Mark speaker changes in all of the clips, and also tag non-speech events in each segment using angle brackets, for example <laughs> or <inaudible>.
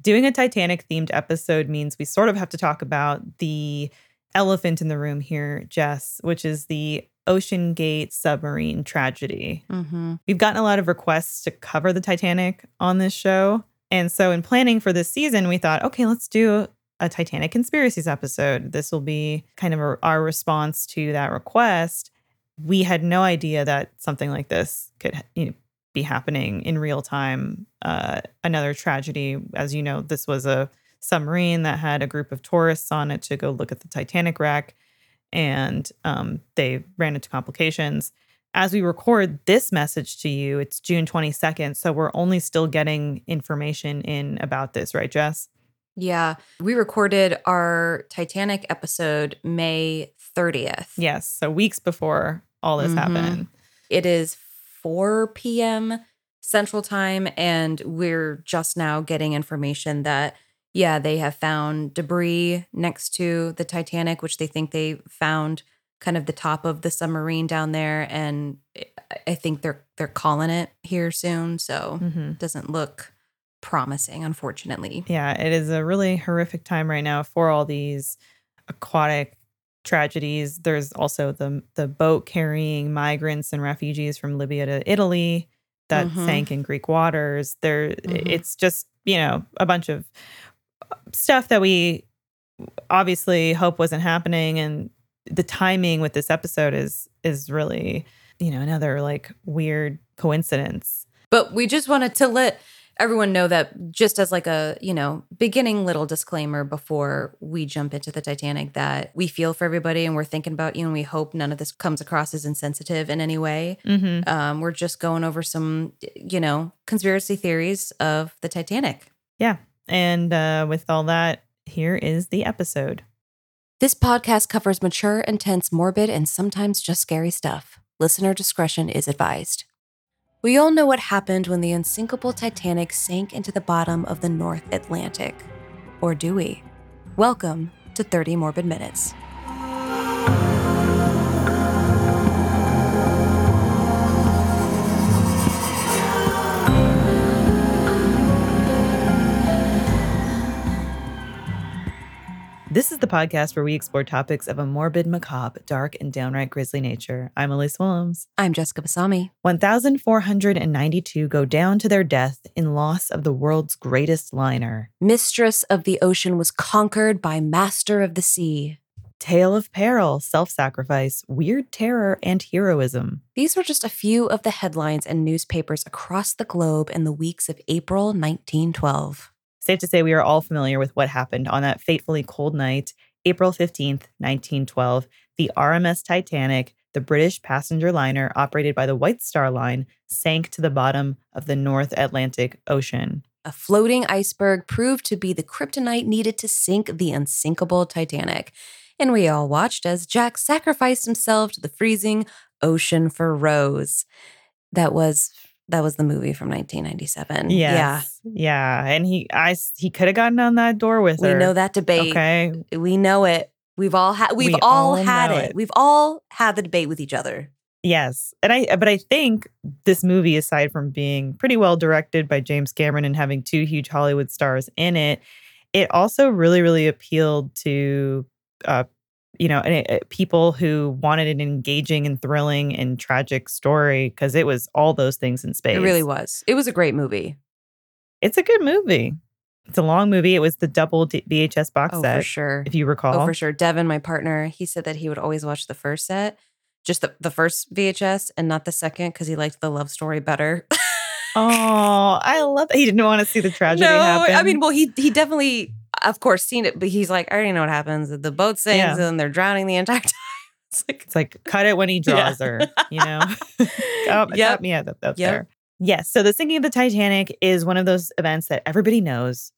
Speaker 1: doing a Titanic themed episode means we sort of have to talk about the elephant in the room here, Jess, which is the OceanGate submarine tragedy.
Speaker 2: Mm-hmm.
Speaker 1: We've gotten a lot of requests to cover the Titanic on this show. And so, in planning for this season, we thought, okay, let's do a Titanic conspiracies episode. This will be kind of a, our response to that request. We had no idea that something like this could you know, be happening in real time. Uh, another tragedy, as you know, this was a submarine that had a group of tourists on it to go look at the Titanic wreck, and um, they ran into complications. As we record this message to you, it's June 22nd. So we're only still getting information in about this, right, Jess?
Speaker 2: Yeah. We recorded our Titanic episode May 30th.
Speaker 1: Yes. So weeks before all this
Speaker 2: Mhm.
Speaker 1: happened.
Speaker 2: It is 4 p.m. Central Time, and we're just now getting information that, yeah, they have found debris next to the Titanic, which they think they found kind of the top of the submarine down there. And I- think they're they're calling it here soon. So
Speaker 1: hmm
Speaker 2: it doesn't look promising, unfortunately.
Speaker 1: Yeah, it is a really horrific time right now for all these aquatic tragedies. There's also the the boat carrying migrants and refugees from Libya to Italy that
Speaker 2: Mhm.
Speaker 1: sank in Greek waters. There
Speaker 2: Mhm.
Speaker 1: it's just, you know, a bunch of stuff that we obviously hope wasn't happening and the timing with this episode is is really, you know, another like weird coincidence.
Speaker 2: But we just wanted to let everyone know that just as like a, you know, beginning little disclaimer before we jump into the Titanic that we feel for everybody and we're thinking about you and we hope none of this comes across as insensitive in any way.
Speaker 1: Mhm.
Speaker 2: Um, we're just going over some, you know, conspiracy theories of the Titanic.
Speaker 1: Yeah. And uh, with all that, here is the episode.
Speaker 2: This podcast covers mature, intense, morbid, and sometimes just scary stuff. Listener discretion is advised. We all know what happened when the unsinkable Titanic sank into the bottom of the North Atlantic. Or do we? Welcome to 30 Morbid Minutes.
Speaker 1: This is the podcast where we explore topics of a morbid, macabre, dark, and downright grisly nature. I'm Elyse Willems.
Speaker 2: I'm Jessica Vasami.
Speaker 1: 1,492 go down to their death in loss of the world's greatest liner.
Speaker 2: Mistress of the ocean was conquered by Master of the Sea.
Speaker 1: Tale of peril, self sacrifice, weird terror, and heroism.
Speaker 2: These were just a few of the headlines in newspapers across the globe in the weeks of April 1912.
Speaker 1: Safe to say, we are all familiar with what happened on that fatefully cold night, April 15th, 1912. The RMS Titanic, the British passenger liner operated by the White Star Line, sank to the bottom of the North Atlantic Ocean.
Speaker 2: A floating iceberg proved to be the kryptonite needed to sink the unsinkable Titanic. And we all watched as Jack sacrificed himself to the freezing ocean for Rose. That was that was the movie from 1997.
Speaker 1: Yes. Yeah. Yeah. And he I he could have gotten on that door with.
Speaker 2: We
Speaker 1: her.
Speaker 2: know that debate.
Speaker 1: Okay.
Speaker 2: We know it. We've all had we've
Speaker 1: We
Speaker 2: all,
Speaker 1: all
Speaker 2: had it.
Speaker 1: it.
Speaker 2: We've all had the debate with each other.
Speaker 1: Yes. And I but I think this movie aside from being pretty well directed by James Cameron and having two huge Hollywood stars in it, it also really really appealed to uh you know, and it- people who wanted an engaging and thrilling and tragic story because it was all those things in space.
Speaker 2: It really was. It was a great movie.
Speaker 1: It's a good movie. It's a long movie. It was the double D- VHS box
Speaker 2: Oh,
Speaker 1: set,
Speaker 2: for sure.
Speaker 1: if you oh, recall.
Speaker 2: Oh, for sure. Devin, my partner, he said that he would always watch the first set, just the, the first VHS and not the second because he liked the love story better.
Speaker 1: Oh, I love that. He didn't want to see the <laughs> tragedy
Speaker 2: no,
Speaker 1: happen.
Speaker 2: I mean, well, he he definitely, of course, seen it, but he's like, I already know what happens. The boat sinks
Speaker 1: Yeah.
Speaker 2: and they're drowning the entire <laughs> time. It's like,
Speaker 1: it's like cut it when he draws
Speaker 2: Yeah.
Speaker 1: her, you know? oh,
Speaker 2: Yep.
Speaker 1: yeah, that, that's
Speaker 2: Yep.
Speaker 1: there. Yes. So the sinking of the Titanic is one of those events that everybody knows.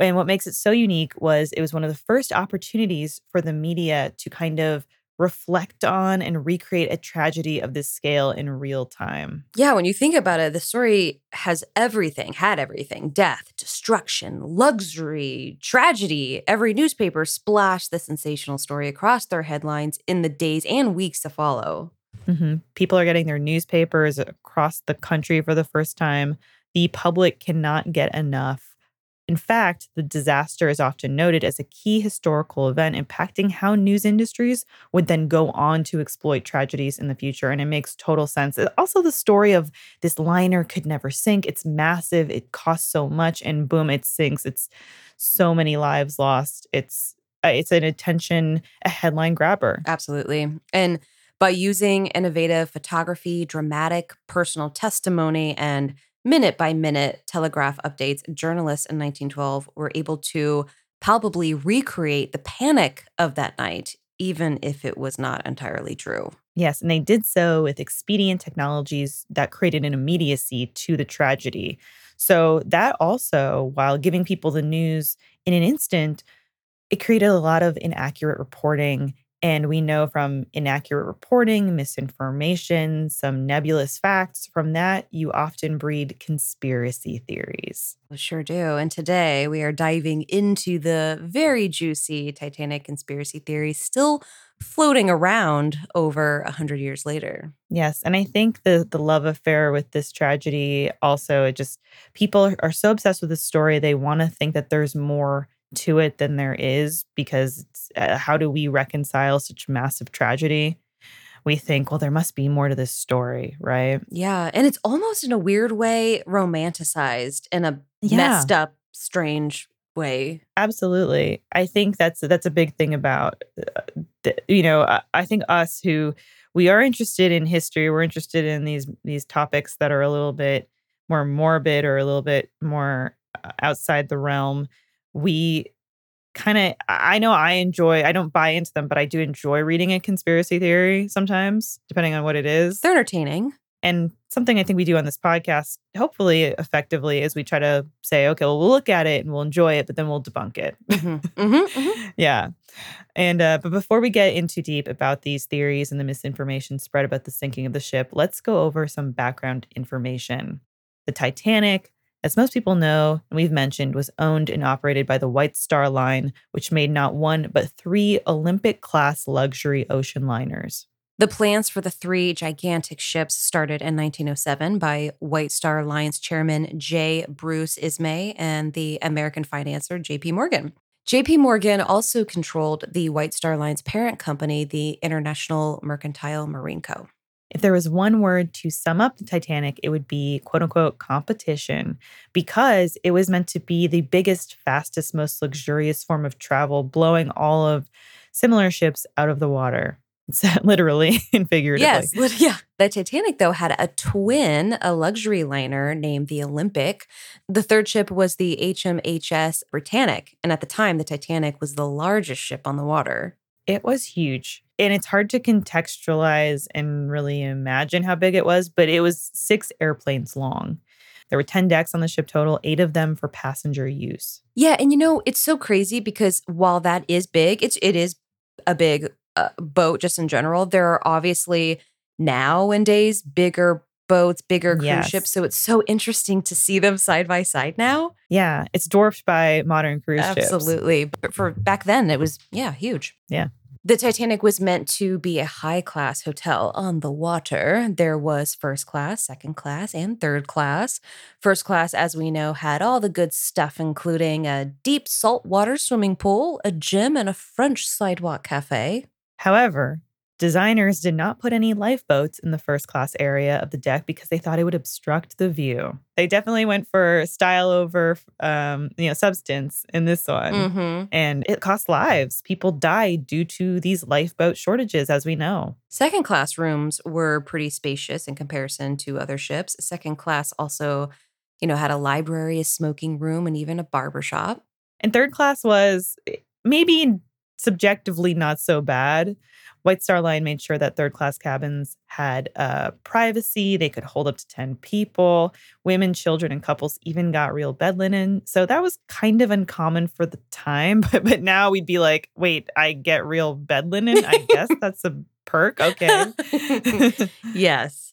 Speaker 1: And what makes it so unique was it was one of the first opportunities for the media to kind of reflect on and recreate a tragedy of this scale in real time.
Speaker 2: yeah, when you think about it, the story has everything, had everything death, destruction, luxury, tragedy. Every newspaper splashed the sensational story across their headlines in the days and weeks to follow.
Speaker 1: Mhm. People are getting their newspapers across the country for the first time. The public cannot get enough In fact, the disaster is often noted as a key historical event impacting how news industries would then go on to exploit tragedies in the future. And it makes total sense. Also, the story of this liner could never sink. It's massive, it costs so much, and boom, it sinks. It's so many lives lost. It's uh, it's an attention, a headline grabber.
Speaker 2: Absolutely. And by using innovative photography, dramatic personal testimony, and minute by minute telegraph updates, journalists in 1912 were able to palpably recreate the panic of that night, even if it was not entirely true.
Speaker 1: Yes, and they did so with expedient technologies that created an immediacy to the tragedy. So, that also, while giving people the news in an instant, it created a lot of inaccurate reporting and we know from inaccurate reporting, misinformation, some nebulous facts, from that, you often breed conspiracy theories.
Speaker 2: We sure do. And today we are diving into the very juicy Titanic conspiracy theories still floating around over a hundred years later.
Speaker 1: Yes. And I think the the love affair with this tragedy also it just people are so obsessed with the story, they want to think that there's more to it than there is because uh, how do we reconcile such massive tragedy? We think, well, there must be more to this story, right?
Speaker 2: Yeah. And it's almost in a weird way romanticized in a yeah. messed up, strange way.
Speaker 1: Absolutely. I think that's that's a big thing about uh, you know, I, I think us who we are interested in history, we're interested in these these topics that are a little bit more morbid or a little bit more uh, outside the realm we kind of I know I enjoy I don't buy into them, but I do enjoy reading a conspiracy theory sometimes, depending on what it is.
Speaker 2: They're entertaining.
Speaker 1: And something I think we do on this podcast, hopefully effectively, is we try to say, okay, well, we'll look at it and we'll enjoy it, but then we'll debunk it. Mm-hmm. Mm-hmm. mm-hmm. <laughs> yeah. And, uh, but before we get into deep about these theories and the misinformation spread about the sinking of the ship, let's go over some background information. The Titanic as most people know and we've mentioned, was owned and operated by the White Star Line, which made not one but three Olympic class luxury ocean liners.
Speaker 2: The plans for the three gigantic ships started in 1907 by White Star Line's chairman J. Bruce Ismay and the American financier J.P. Morgan. JP Morgan also controlled the White Star Line's parent company, the International Mercantile Marine Co.
Speaker 1: If there was one word to sum up the Titanic, it would be quote unquote competition because it was meant to be the biggest, fastest, most luxurious form of travel, blowing all of similar ships out of the water. <laughs> literally and figuratively.
Speaker 2: Yes, yeah. The Titanic, though, had a twin, a luxury liner named the Olympic. The third ship was the HMHS Britannic. And at the time, the Titanic was the largest ship on the water.
Speaker 1: It was huge and it's hard to contextualize and really imagine how big it was, but it was six airplanes long. There were 10 decks on the ship total, eight of them for passenger use.
Speaker 2: Yeah. And you know, it's so crazy because while that is big, it's, it is a big uh, boat just in general. There are obviously now in days bigger boats, bigger cruise yes. ships. So it's so interesting to see them side by side now.
Speaker 1: Yeah. It's dwarfed by modern cruise
Speaker 2: Absolutely.
Speaker 1: ships.
Speaker 2: Absolutely. But for back then, it was, yeah, huge.
Speaker 1: Yeah.
Speaker 2: The Titanic was meant to be a high class hotel on the water. There was first class, second class, and third class. First class, as we know, had all the good stuff, including a deep saltwater swimming pool, a gym, and a French sidewalk cafe.
Speaker 1: However, Designers did not put any lifeboats in the first class area of the deck because they thought it would obstruct the view. They definitely went for style over, um, you know, substance in this one, mm-hmm. and it cost lives. People died due to these lifeboat shortages, as we know.
Speaker 2: Second class rooms were pretty spacious in comparison to other ships. Second class also, you know, had a library, a smoking room, and even a barber shop.
Speaker 1: And third class was eh, maybe subjectively not so bad White Star Line made sure that third class cabins had uh, privacy. They could hold up to 10 people. Women, children, and couples even got real bed linen. So that was kind of uncommon for the time. <laughs> But, but now we'd be like, wait, I get real bed linen? I guess <laughs> that's a perk. Okay. <laughs>
Speaker 2: yes.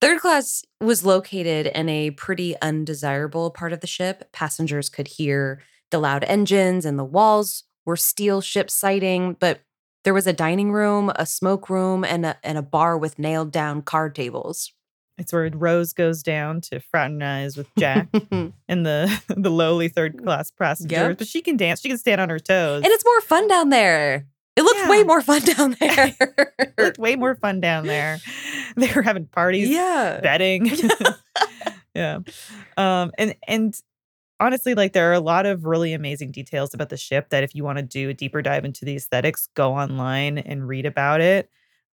Speaker 2: Third class was located in a pretty undesirable part of the ship. Passengers could hear the loud engines and the walls were steel ship siding, but there was a dining room, a smoke room, and a, and a bar with nailed down card tables.
Speaker 1: It's where Rose goes down to fraternize with Jack <laughs> and the <laughs> the lowly third class passengers.
Speaker 2: Yep.
Speaker 1: But she can dance. She can stand on her toes.
Speaker 2: And it's more fun down there. It looks
Speaker 1: Yeah. <laughs>
Speaker 2: way more fun down there.
Speaker 1: It's way more fun down there. They were having parties,
Speaker 2: yeah.
Speaker 1: betting. yeah. Um and and honestly like there are a lot of really amazing details about the ship that if you want to do a deeper dive into the aesthetics, go online and read about it.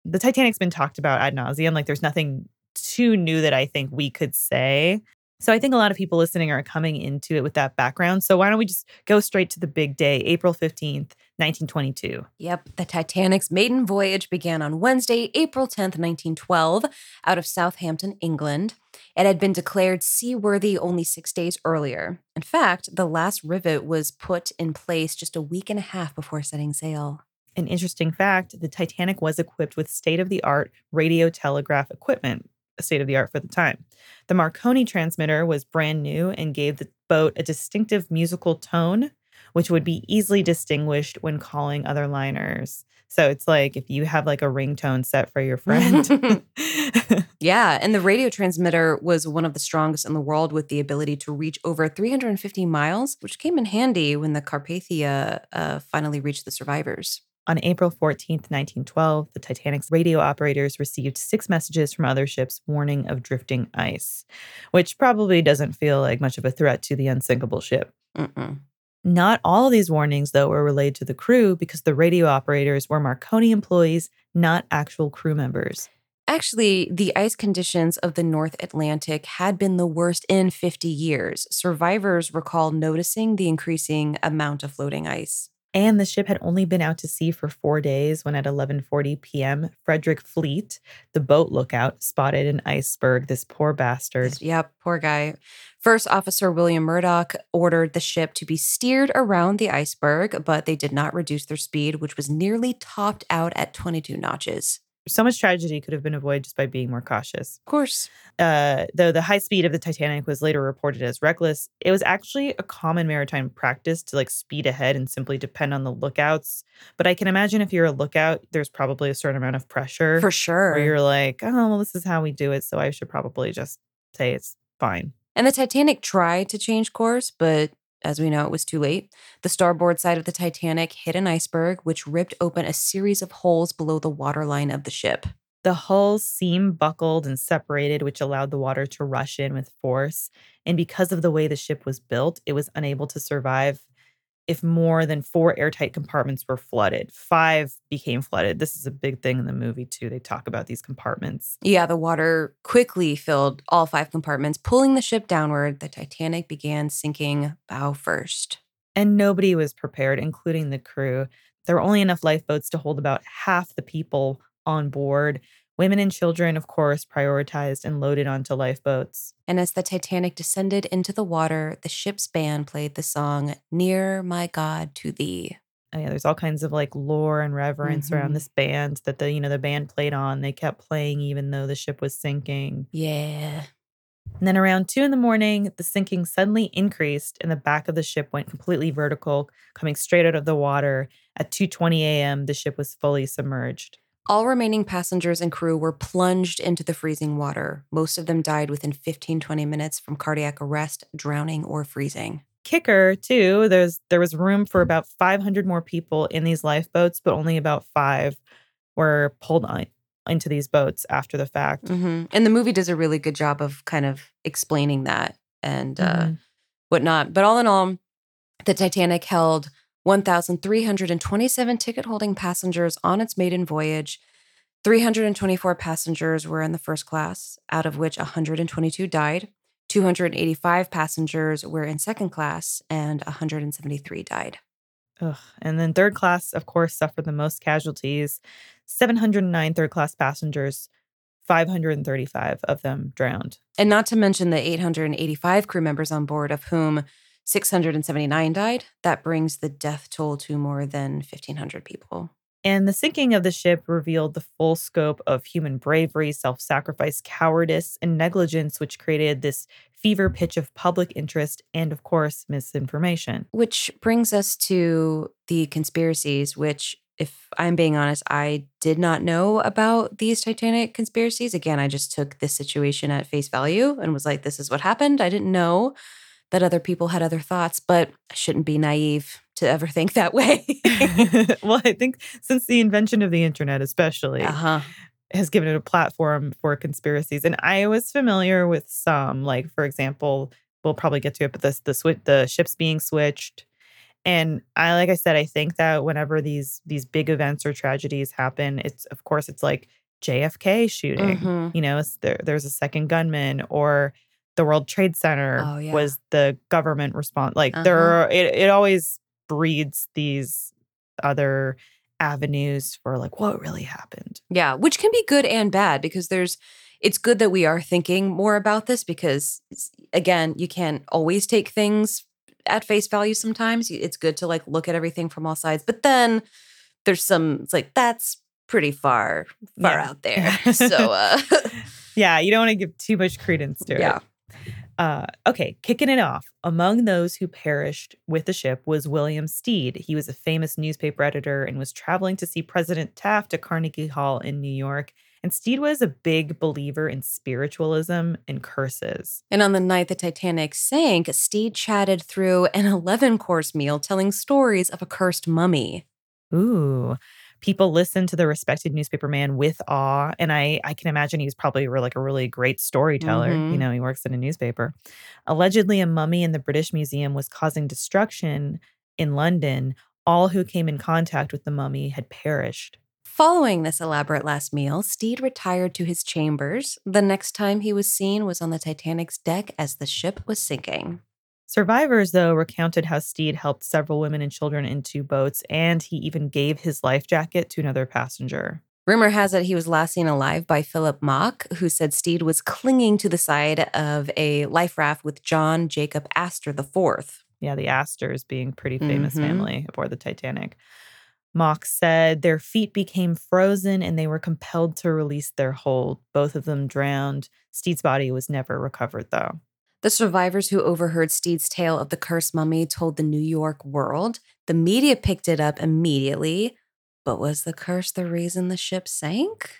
Speaker 1: The Titanic's been talked about ad nauseum. Like there's nothing too new that I think we could say. So I think a lot of people listening are coming into it with that background. So why don't we just go straight to the big day, April 15th, 1922.
Speaker 2: Yep, the Titanic's maiden voyage began on Wednesday, April 10th, 1912, out of Southampton, England. It had been declared seaworthy only six days earlier. In fact, the last rivet was put in place just a week and a half before setting sail.
Speaker 1: An interesting fact the Titanic was equipped with state of the art radio telegraph equipment, state of the art for the time. The Marconi transmitter was brand new and gave the boat a distinctive musical tone, which would be easily distinguished when calling other liners. So it's like if you have like a ringtone set for your friend. <laughs> <laughs>
Speaker 2: Yeah, and the radio transmitter was one of the strongest in the world with the ability to reach over 350 miles, which came in handy when the Carpathia uh, finally reached the survivors.
Speaker 1: On April 14th, 1912, the Titanic's radio operators received six messages from other ships warning of drifting ice, which probably doesn't feel like much of a threat to the unsinkable ship.
Speaker 2: Mm-mm.
Speaker 1: Not all of these warnings, though, were relayed to the crew because the radio operators were Marconi employees, not actual crew members.
Speaker 2: Actually, the ice conditions of the North Atlantic had been the worst in 50 years. Survivors recall noticing the increasing amount of floating ice.
Speaker 1: And the ship had only been out to sea for four days when at 11:40 p.m., Frederick Fleet, the boat lookout, spotted an iceberg. This poor bastard.
Speaker 2: Yep, poor guy. First Officer William Murdoch ordered the ship to be steered around the iceberg, but they did not reduce their speed, which was nearly topped out at 22 notches.
Speaker 1: So much tragedy could have been avoided just by being more cautious.
Speaker 2: Of course.
Speaker 1: Uh, though the high speed of the Titanic was later reported as reckless, it was actually a common maritime practice to like speed ahead and simply depend on the lookouts. But I can imagine if you're a lookout, there's probably a certain amount of pressure
Speaker 2: For sure.
Speaker 1: where you're like, oh, well, this is how we do it. So I should probably just say it's fine.
Speaker 2: And the Titanic tried to change course, but as we know, it was too late. The starboard side of the Titanic hit an iceberg, which ripped open a series of holes below the waterline of the ship.
Speaker 1: The hull seam buckled and separated, which allowed the water to rush in with force. And because of the way the ship was built, it was unable to survive if more than four airtight compartments were flooded. Five became flooded. This is a big thing in the movie, too. They talk about these compartments.
Speaker 2: Yeah, the water quickly filled all five compartments, pulling the ship downward. The Titanic began sinking bow first.
Speaker 1: And nobody was prepared, including the crew. There were only enough lifeboats to hold about half the people on board. Women and children, of course, prioritized and loaded onto lifeboats.
Speaker 2: And as the Titanic descended into the water, the ship's band played the song Near My God to Thee.
Speaker 1: Oh, yeah, there's all kinds of like lore and reverence around
Speaker 2: Mhm.
Speaker 1: this band that the you know the band played on. They kept playing even though the ship was sinking.
Speaker 2: Yeah.
Speaker 1: And then around two in the morning, the sinking suddenly increased, and the back of the ship went completely vertical, coming straight out of the water. At 2:20 a.m., the ship was fully submerged.
Speaker 2: All remaining passengers and crew were plunged into the freezing water. Most of them died within 15 20 minutes from cardiac arrest, drowning, or freezing.
Speaker 1: Kicker too, there's there was room for about 500 more people in these lifeboats, but only about five were pulled on, into these boats after the fact.
Speaker 2: hmm And the movie does a really good job of kind of explaining that and uh,
Speaker 1: Mhm.
Speaker 2: whatnot. But all in all, the Titanic held 1,327 ticket holding passengers on its maiden voyage. 324 passengers were in the first class, out of which 122 died. 285 passengers were in second class, and 173 died.
Speaker 1: Ugh. And then third class, of course, suffered the most casualties 709 third class passengers, 535 of them drowned.
Speaker 2: And not to mention the 885 crew members on board, of whom 679 died. That brings the death toll to more than 1,500 people.
Speaker 1: And the sinking of the ship revealed the full scope of human bravery, self sacrifice, cowardice, and negligence, which created this fever pitch of public interest and, of course, misinformation.
Speaker 2: Which brings us to the conspiracies, which if I'm being honest, I did not know about these Titanic conspiracies. Again, I just took this situation at face value and was like, this is what happened. I didn't know that other people had other thoughts, but I shouldn't be naive to ever think that <laughs> way. <laughs>
Speaker 1: well, I think since the invention of the internet, especially,
Speaker 2: uh-huh.
Speaker 1: has given it a platform for conspiracies. And I was familiar with some, like for example, we'll probably get to it, but this the the ships being switched. And I like I said, I think that whenever these these big events or tragedies happen, it's of course it's like JFK shooting.
Speaker 2: Mhm.
Speaker 1: You know, there, there's a second gunman or the World Trade Center
Speaker 2: Oh, yeah.
Speaker 1: was the government response. Like
Speaker 2: Uh-huh.
Speaker 1: there are, it, it always breeds these other avenues for like what really happened.
Speaker 2: Yeah, which can be good and bad because there's it's good that we are thinking more about this because again, you can't always take things at face value sometimes. It's good to like look at everything from all sides. But then there's some it's like that's pretty far far
Speaker 1: Yeah.
Speaker 2: out there. <laughs> so uh <laughs>
Speaker 1: Yeah, you don't want to give too much credence to
Speaker 2: Yeah.
Speaker 1: it. Uh, okay, kicking it off. Among those who perished with the ship was William Stead. He was a famous newspaper editor and was traveling to see President Taft at Carnegie Hall in New York. And Stead was a big believer in spiritualism and curses.
Speaker 2: And on the night the Titanic sank, Stead chatted through an 11 course meal telling stories of a cursed mummy.
Speaker 1: Ooh. People listened to the respected newspaper man with awe. And I, I can imagine he was probably like a really great storyteller. You
Speaker 2: Mhm.
Speaker 1: know, he works in a newspaper. Allegedly, a mummy in the British Museum was causing destruction in London. All who came in contact with the mummy had perished.
Speaker 2: Following this elaborate last meal, Stead retired to his chambers. The next time he was seen was on the Titanic's deck as the ship was sinking.
Speaker 1: Survivors, though, recounted how Stead helped several women and children into boats, and he even gave his life jacket to another passenger.
Speaker 2: Rumor has it he was last seen alive by Philip Mock, who said Stead was clinging to the side of a life raft with John Jacob Astor IV.
Speaker 1: Yeah, the Astors being pretty famous
Speaker 2: Mhm.
Speaker 1: family aboard the Titanic. Mock said their feet became frozen and they were compelled to release their hold. Both of them drowned. Stead's body was never recovered, though.
Speaker 2: The survivors who overheard Stead's tale of the cursed mummy told the New York World. The media picked it up immediately. But was the curse the reason the ship sank?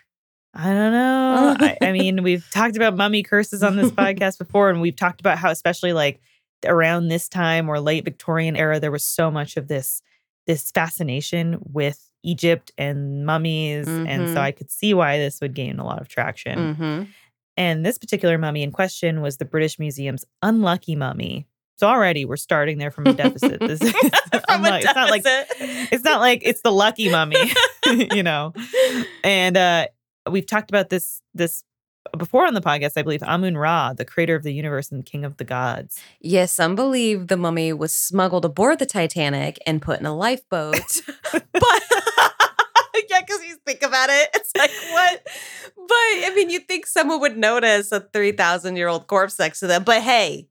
Speaker 1: I don't know. I, I <laughs> mean, we've talked about mummy curses on this podcast before, and we've talked about how, especially like around this time or late Victorian era, there was so much of this this fascination with Egypt and mummies, and
Speaker 2: Mhm.
Speaker 1: so I could see why this would gain a lot of traction.
Speaker 2: Mm-hmm.
Speaker 1: And this particular mummy in question was the British Museum's unlucky mummy. So already we're starting there from a deficit. This is <laughs> <laughs> unlucky. It's not like it's not like it's the lucky mummy, <laughs> you know. And uh we've talked about this this before on the podcast, I believe. Amun Ra, the creator of the universe and king of the gods.
Speaker 2: Yes, some believe the mummy was smuggled aboard the Titanic and put in a lifeboat. but <laughs> yeah, because you think about it, it's like what? But I mean, you think someone would notice a three thousand year old corpse next to them? But hey,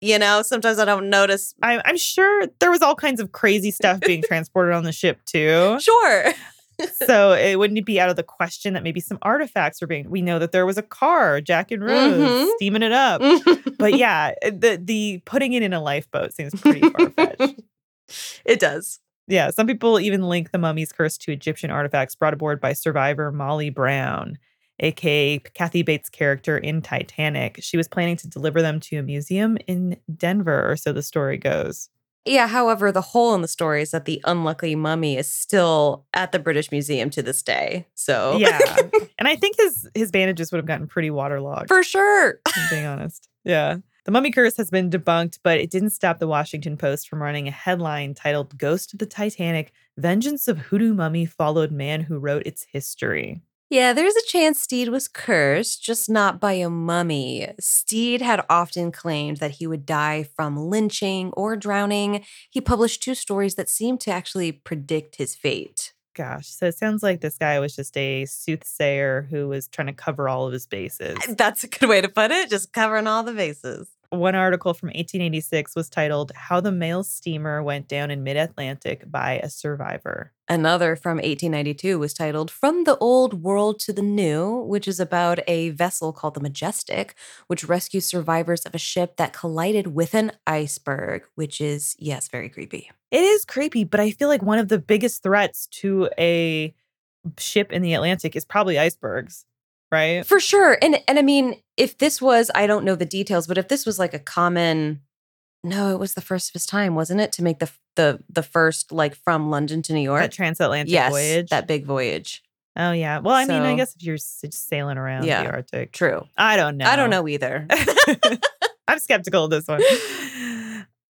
Speaker 2: you know, sometimes I don't notice.
Speaker 1: I, I'm sure there was all kinds of crazy stuff being <laughs> transported on the ship too.
Speaker 2: Sure,
Speaker 1: so it wouldn't be out of the question that maybe some artifacts were being. We know that there was a car, Jack and Rose,
Speaker 2: Mhm.
Speaker 1: steaming it up. <laughs> But yeah, the the putting it in a lifeboat seems pretty far fetched.
Speaker 2: it does.
Speaker 1: Yeah, some people even link the mummy's curse to Egyptian artifacts brought aboard by survivor Molly Brown, aka Kathy Bates' character in Titanic. She was planning to deliver them to a museum in Denver, or so the story goes.
Speaker 2: Yeah, however, the hole in the story is that the unlucky mummy is still at the British Museum to this day. So,
Speaker 1: Yeah, <laughs> and I think his his bandages would have gotten pretty waterlogged.
Speaker 2: for sure.
Speaker 1: Being honest. Yeah. The mummy curse has been debunked, but it didn't stop the Washington Post from running a headline titled Ghost of the Titanic Vengeance of Hoodoo Mummy Followed Man Who Wrote Its History.
Speaker 2: Yeah, there's a chance Stead was cursed, just not by a mummy. Stead had often claimed that he would die from lynching or drowning. He published two stories that seemed to actually predict his fate.
Speaker 1: Gosh, so it sounds like this guy was just a soothsayer who was trying to cover all of his bases.
Speaker 2: That's a good way to put it, just covering all the bases.
Speaker 1: One article from 1886 was titled How the Mail Steamer Went Down in Mid Atlantic by a Survivor.
Speaker 2: Another from 1892 was titled From the Old World to the New, which is about a vessel called the Majestic, which rescues survivors of a ship that collided with an iceberg, which is, yes, very creepy.
Speaker 1: It is creepy, but I feel like one of the biggest threats to a ship in the Atlantic is probably icebergs, right?
Speaker 2: For sure. And and I mean, if this was, I don't know the details, but if this was like a common no, it was the first of his time, wasn't it? To make the the the first like from London to New York.
Speaker 1: That transatlantic
Speaker 2: yes,
Speaker 1: voyage.
Speaker 2: That big voyage.
Speaker 1: oh yeah. Well, I mean, I guess if you're sailing around
Speaker 2: Yeah.
Speaker 1: the Arctic,
Speaker 2: True.
Speaker 1: I don't know.
Speaker 2: I don't know either. <laughs>
Speaker 1: I'm skeptical of this one. <laughs>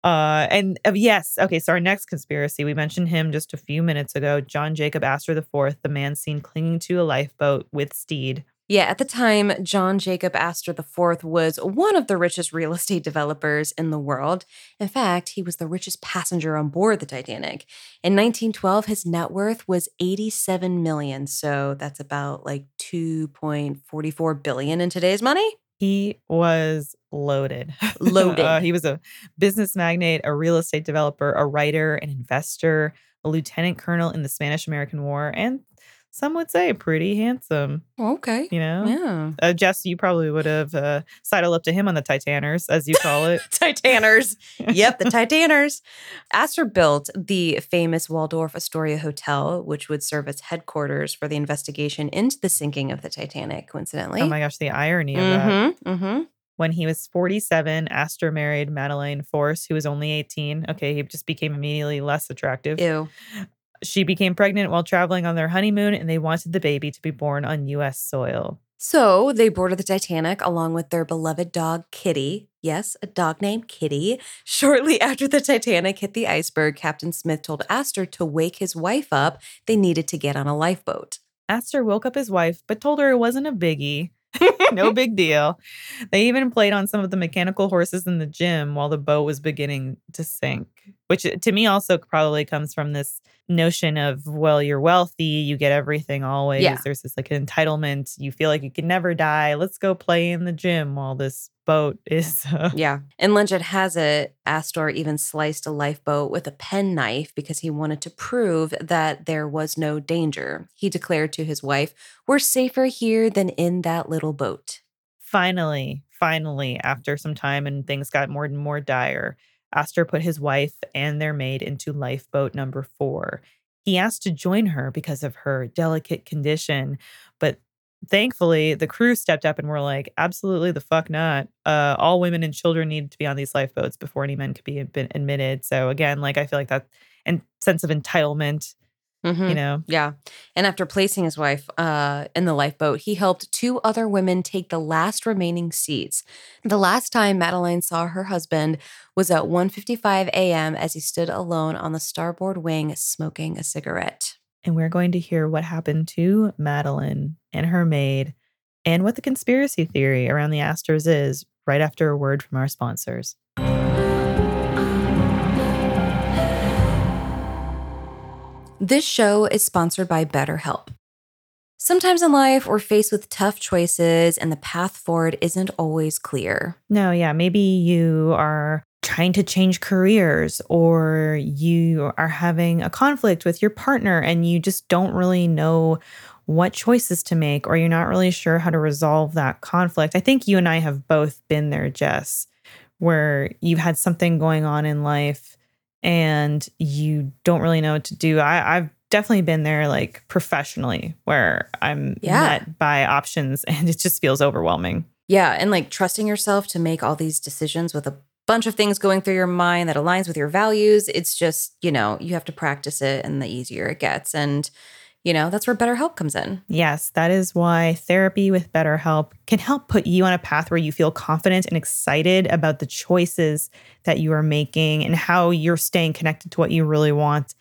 Speaker 1: Uh, and uh, yes, okay. So our next conspiracy, we mentioned him just a few minutes ago. John Jacob Astor IV, the man seen clinging to a lifeboat with Stead.
Speaker 2: Yeah, at the time, John Jacob Astor IV was one of the richest real estate developers in the world. In fact, he was the richest passenger on board the Titanic. In 1912, his net worth was 87 million, so that's about like 2.44 billion in today's money.
Speaker 1: He was loaded. <laughs>
Speaker 2: Loaded.
Speaker 1: Uh, he was a business magnate, a real estate developer, a writer, an investor, a lieutenant colonel in the Spanish American War, and some would say pretty handsome,
Speaker 2: Okay.
Speaker 1: you know?
Speaker 2: Yeah.
Speaker 1: Uh, Jess, you probably would have uh, sidled up to him on the Titaners, as you call it. <laughs>
Speaker 2: Titaners. yep, the <laughs> Titaners. Astor built the famous Waldorf Astoria Hotel, which would serve as headquarters for the investigation into the sinking of the Titanic, coincidentally.
Speaker 1: oh my gosh, the irony of that.
Speaker 2: Mm-hmm, mm-hmm.
Speaker 1: When he was 47, Astor married Madeleine Force, who was only 18. Okay, he just became immediately less attractive.
Speaker 2: Ew.
Speaker 1: She became pregnant while traveling on their honeymoon, and they wanted the baby to be born on U.S. soil.
Speaker 2: So they boarded the Titanic along with their beloved dog, Kitty. Yes, a dog named Kitty. Shortly after the Titanic hit the iceberg, Captain Smith told Astor to wake his wife up. They needed to get on a lifeboat.
Speaker 1: Astor woke up his wife, but told her it wasn't a biggie. <laughs> no big deal. They even played on some of the mechanical horses in the gym while the boat was beginning to sink, which uh, to me also probably comes from this notion of, well, you're wealthy, you get everything always.
Speaker 2: Yeah.
Speaker 1: There's this like entitlement. You feel like you can never die. Let's go play in the gym while this boat <laughs> is. Uh,
Speaker 2: Yeah. And legend has it, Astor even sliced a lifeboat with a penknife because he wanted to prove that there was no danger. He declared to his wife, We're safer here than in that little boat.
Speaker 1: finally, finally, after some time and things got more and more dire, Astor put his wife and their maid into lifeboat number four. He asked to join her because of her delicate condition, but thankfully the crew stepped up and were like, absolutely the fuck not. Uh, all women and children need to be on these lifeboats before any men could be admitted. So again, like I feel like that and sense of entitlement,
Speaker 2: Mhm.
Speaker 1: you know.
Speaker 2: Yeah. And after placing his wife uh, in the lifeboat, he helped two other women take the last remaining seats. The last time Madeline saw her husband was at 1:55 a.m. as he stood alone on the starboard wing smoking a cigarette.
Speaker 1: and we're going to hear what happened to Madeline and her maid and what the conspiracy theory around the Astors is right after a word from our sponsors.
Speaker 2: This show is sponsored by BetterHelp. Sometimes in life, we're faced with tough choices and the path forward isn't always clear.
Speaker 1: No, yeah, maybe you are trying to change careers or you are having a conflict with your partner and you just don't really know what choices to make or you're not really sure how to resolve that conflict. I think you and I have both been there, Jess, where you've had something going on in life and you don't really know what to do. I, I've definitely been there like professionally where I'm
Speaker 2: Yeah.
Speaker 1: met by options <laughs> and it just feels overwhelming.
Speaker 2: Yeah, and like trusting yourself to make all these decisions with a bunch of things going through your mind that aligns with your values. It's just, you know, you have to practice it and the easier it gets. And, you know, that's where BetterHelp comes in.
Speaker 1: Yes, that is why therapy with BetterHelp can help put you on a path where you feel confident and excited about the choices that you are making and how you're staying connected to what you really want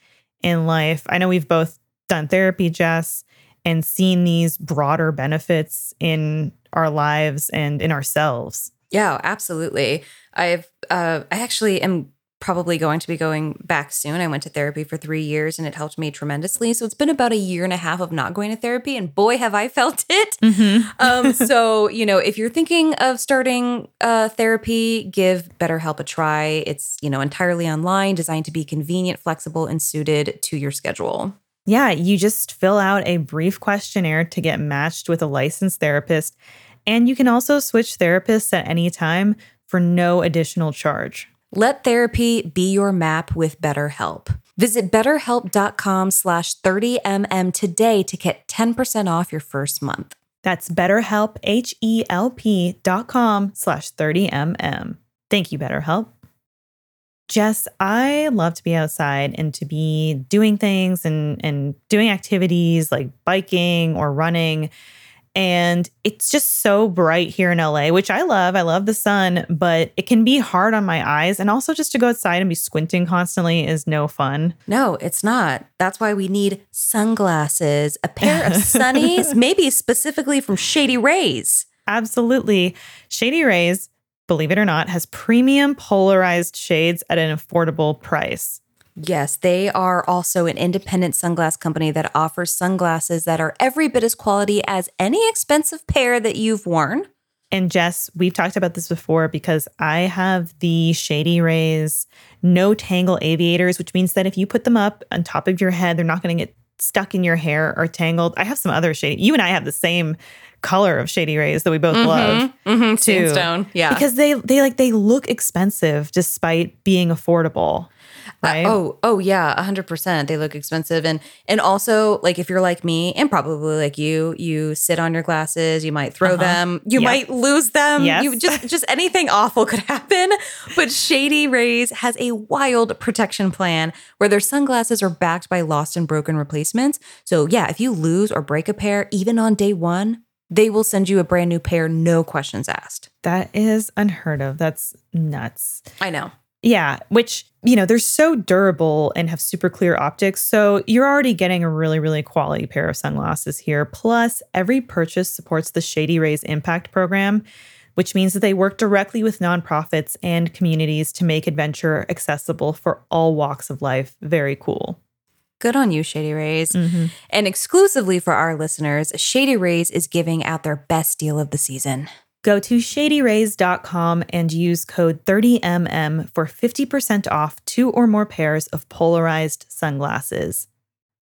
Speaker 1: in life. I know we've both done therapy, Jess, and seen these broader benefits in our lives and in ourselves.
Speaker 2: Yeah, absolutely. I've uh I actually am probably going to be going back soon. I went to therapy for 3 years and it helped me tremendously. So it's been about a year and a half of not going to therapy and boy have I felt <laughs> it. <laughs> um, so you know, if you're thinking of starting uh, therapy, give BetterHelp a try. It's you know entirely online, designed to be convenient, flexible, and suited to your schedule.
Speaker 1: Yeah, you just fill out a brief questionnaire to get matched with a licensed therapist. And you can also switch therapists at any time for no additional charge.
Speaker 2: Let therapy be your map with BetterHelp. Visit betterhelp.com slash 30mm today to get 10% off your first month.
Speaker 1: That's betterhelp, H-E-L-P dot com slash 30mm. Thank you, BetterHelp. Jess, I love to be outside and to be doing things and, and doing activities like biking or running. And it's just so bright here in LA, which I love. I love the sun, but it can be hard on my eyes. And also, just to go outside and be squinting constantly is no fun.
Speaker 2: No, it's not. That's why we need sunglasses, a pair of <laughs> sunnies, maybe specifically from Shady Rays.
Speaker 1: Absolutely. Shady Rays, believe it or not, has premium polarized shades at an affordable price.
Speaker 2: Yes, they are also an independent sunglass company that offers sunglasses that are every bit as quality as any expensive pair that you've worn.
Speaker 1: And Jess, we've talked about this before because I have the Shady Rays no tangle aviators, which means that if you put them up on top of your head, they're not going to get stuck in your hair or tangled. I have some other shady. You and I have the same color of Shady Rays that we both love
Speaker 2: Mm-hmm.
Speaker 1: too.
Speaker 2: Sandstone. Yeah.
Speaker 1: because they they like they look expensive despite being affordable. Right?
Speaker 2: Oh, oh yeah, a hundred percent. They look expensive, and and also like if you're like me, and probably like you, you sit on your glasses, you might throw
Speaker 1: Uh-huh.
Speaker 2: them, you
Speaker 1: Yep.
Speaker 2: might lose them,
Speaker 1: Yes.
Speaker 2: you just just <laughs> anything awful could happen. But Shady Rays has a wild protection plan where their sunglasses are backed by lost and broken replacements. So yeah, if you lose or break a pair, even on day one, they will send you a brand new pair, no questions asked.
Speaker 1: that is unheard of. That's nuts.
Speaker 2: I know.
Speaker 1: Yeah, which, you know, they're so durable and have super clear optics. So you're already getting a really, really quality pair of sunglasses here. Plus, every purchase supports the Shady Rays Impact Program, which means that they work directly with nonprofits and communities to make adventure accessible for all walks of life. Very cool.
Speaker 2: Good on you, Shady Rays.
Speaker 1: Mm-hmm.
Speaker 2: And exclusively for our listeners, Shady Rays is giving out their best deal of the season.
Speaker 1: Go to shadyrays.com and use code 30mm for 50% off two or more pairs of polarized sunglasses.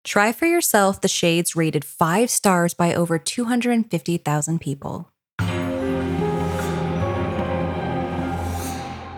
Speaker 2: Try for yourself the shades rated five stars by over 250,000 people.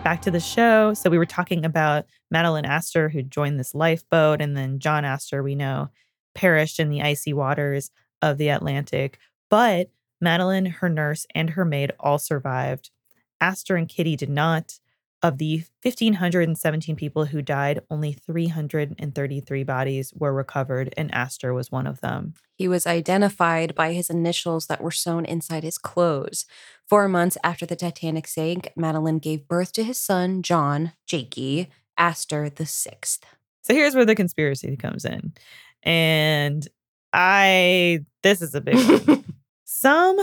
Speaker 1: back to the show. So we were talking about Madeline Astor, who joined this lifeboat, and then John Astor, we know, perished in the icy waters of the Atlantic. But Madeline, her nurse, and her maid all survived. Astor and Kitty did not. Of the 1,517 people who died, only 333 bodies were recovered, and Astor was one of them.
Speaker 2: He was identified by his initials that were sewn inside his clothes. Four months after the Titanic sank, Madeline gave birth to his son, John, Jakey, Astor the sixth.
Speaker 1: So here's where the conspiracy comes in. And I, this is a big one. <laughs> Some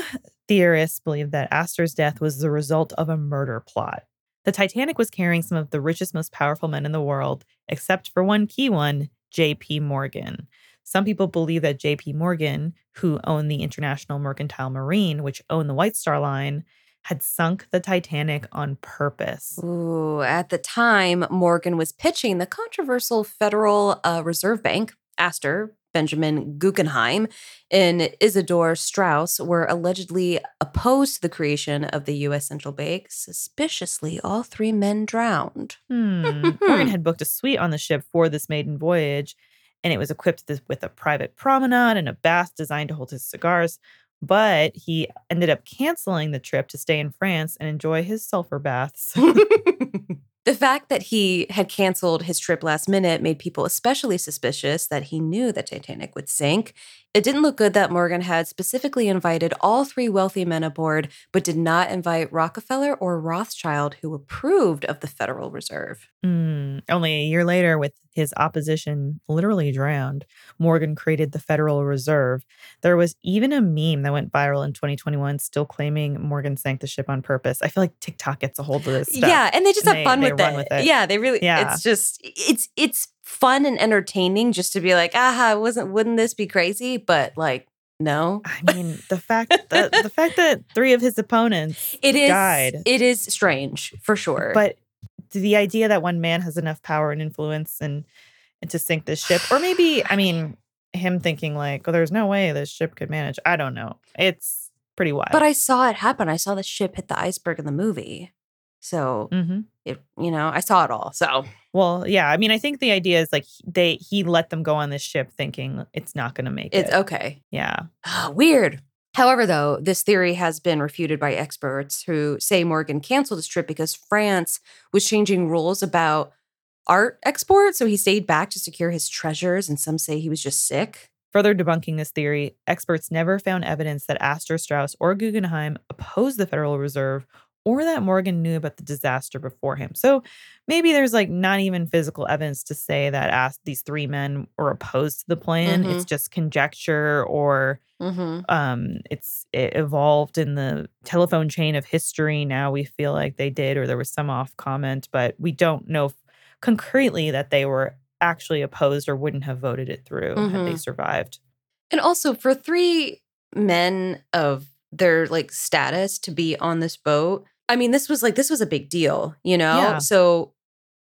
Speaker 1: theorists believe that Astor's death was the result of a murder plot. The Titanic was carrying some of the richest, most powerful men in the world, except for one key one, J.P. Morgan. Some people believe that J.P. Morgan, who owned the International Mercantile Marine, which owned the White Star Line, had sunk the Titanic on purpose.
Speaker 2: Ooh, at the time, Morgan was pitching the controversial Federal uh, Reserve Bank, Astor, Benjamin Guggenheim, and Isidor Straus were allegedly opposed to the creation of the U.S. Central Bank. Suspiciously, all three men drowned.
Speaker 1: Hmm. <laughs> Morgan had booked a suite on the ship for this maiden voyage, and it was equipped with- with a private promenade and a bath designed to hold his cigars. But he ended up canceling the trip to stay in France and enjoy his sulfur baths. <laughs> <laughs>
Speaker 2: the fact that he had canceled his trip last minute made people especially suspicious that he knew that Titanic would sink. It didn't look good that Morgan had specifically invited all three wealthy men aboard, but did not invite Rockefeller or Rothschild, who approved of the Federal Reserve.
Speaker 1: Hmm. Only a year later, with his opposition literally drowned, Morgan created the Federal Reserve. There was even a meme that went viral in 2021 still claiming Morgan sank the ship on purpose. I feel like TikTok gets a hold of this stuff.
Speaker 2: Yeah, and they just have
Speaker 1: they-
Speaker 2: fun with, it.
Speaker 1: with it.
Speaker 2: Yeah, they really.
Speaker 1: Yeah.
Speaker 2: It's just it's it's fun and entertaining just to be like, aha, wasn't wouldn't this be crazy? But like, no,
Speaker 1: I mean, the fact <laughs> that the fact that three of his opponents
Speaker 2: it is.
Speaker 1: died.
Speaker 2: It is strange for sure.
Speaker 1: But the idea that one man has enough power and influence and, and to sink this ship, or maybe, I <sighs> mean, him thinking like, oh, there's no way this ship could manage. I don't know. It's pretty wild.
Speaker 2: But I saw it happen. I saw the ship hit the iceberg in the movie. So
Speaker 1: hmm
Speaker 2: it, you know, I saw it all. So
Speaker 1: Well, yeah. I mean, I think the idea is like they he let them go on this ship thinking it's not going to make
Speaker 2: it's
Speaker 1: it.
Speaker 2: okay.
Speaker 1: Yeah.
Speaker 2: Ah, <gasps> Weird. However, though, this theory has been refuted by experts who say Morgan canceled his trip because France was changing rules about art export. So he stayed back to secure his treasures, and some say he was just sick.
Speaker 1: Further debunking this theory, experts never found evidence that Astor Straus or Guggenheim opposed the Federal Reserve or that Morgan knew about the disaster before him. So maybe there's like not even physical evidence to say that As- these three men were opposed to the plan.
Speaker 2: Mhm.
Speaker 1: It's just conjecture or
Speaker 2: Mm-hmm.
Speaker 1: um it's it evolved in the telephone chain of history now we feel like they did or there was some off comment but we don't know concretely that they were actually opposed or wouldn't have voted it through had they
Speaker 2: Mhm.
Speaker 1: survived
Speaker 2: And also for three men of their like status to be on this boat, I mean, this was like this was a big deal, you know?
Speaker 1: Yeah.
Speaker 2: So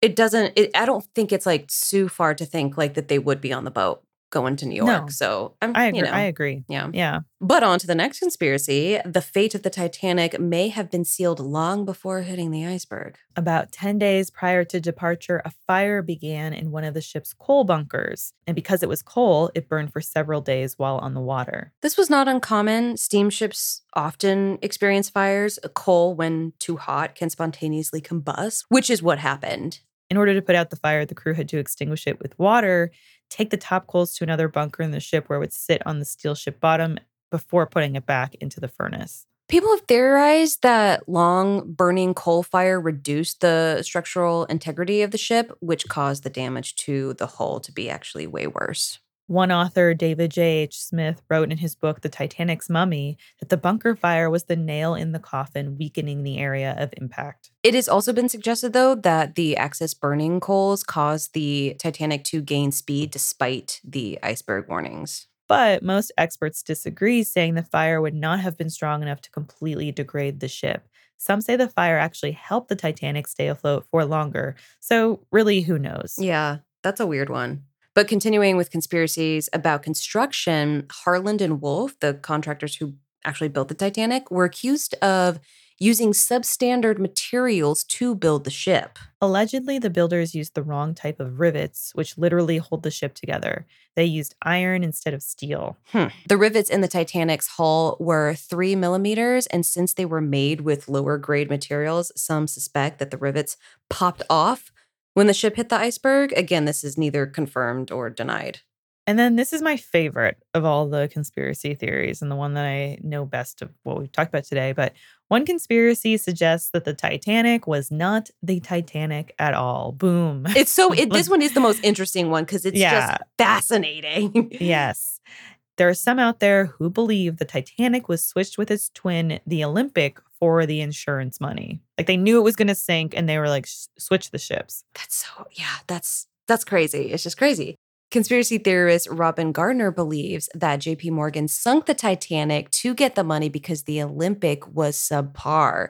Speaker 2: it doesn't it, I don't think it's like too far to think like that they would be on the boat going to New York.
Speaker 1: No.
Speaker 2: So I'm
Speaker 1: i agree
Speaker 2: you know,
Speaker 1: i agree
Speaker 2: yeah.
Speaker 1: yeah
Speaker 2: But on to the next conspiracy. The fate of the Titanic may have been sealed long before hitting the iceberg.
Speaker 1: about 10 days prior to departure a fire began in one of the ship's coal bunkers and because it was coal it burned for several days while on the water
Speaker 2: This was not uncommon. Steamships often experience fires. Coal, when too hot, can spontaneously combust, which is what happened.
Speaker 1: In order to put out the fire, the crew had to extinguish it with water, take the top coals to another bunker in the ship where it would sit on the steel ship bottom before putting it back into the furnace.
Speaker 2: People have theorized that long burning coal fire reduced the structural integrity of the ship, which caused the damage to the hull to be actually way worse.
Speaker 1: One author, David J.H. Smith, wrote in his book, The Titanic's Mummy, that the bunker fire was the nail in the coffin, weakening the area of impact.
Speaker 2: It has also been suggested, though, that the excess burning coals caused the Titanic to gain speed despite the iceberg warnings.
Speaker 1: But most experts disagree, saying the fire would not have been strong enough to completely degrade the ship. Some say the fire actually helped the Titanic stay afloat for longer. So, really, who knows?
Speaker 2: Yeah, that's a weird one. But continuing with conspiracies about construction, Harland and Wolff, the contractors who actually built the Titanic, were accused of using substandard materials to build the ship.
Speaker 1: Allegedly, the builders used the wrong type of rivets, which literally hold the ship together. They used iron instead of steel.
Speaker 2: Hmm. The rivets in the Titanic's hull were three millimeters, and since they were made with lower grade materials, some suspect that the rivets popped off when the ship hit the iceberg. Again, this is neither confirmed or denied.
Speaker 1: And then this is my favorite of all the conspiracy theories and the one that I know best of what we've talked about today. But one conspiracy suggests that the Titanic was not the Titanic at all. Boom.
Speaker 2: It's so it, this <laughs> one is the most interesting one because it's
Speaker 1: Yeah.
Speaker 2: just fascinating. <laughs>
Speaker 1: yes. There are some out there who believe the Titanic was switched with its twin, the Olympic, for the insurance money. Like they knew it was going to sink and they were like, switch the ships.
Speaker 2: That's so yeah, that's that's crazy. It's just crazy. Conspiracy theorist Robin Gardiner believes that JP Morgan sunk the Titanic to get the money because the Olympic was subpar.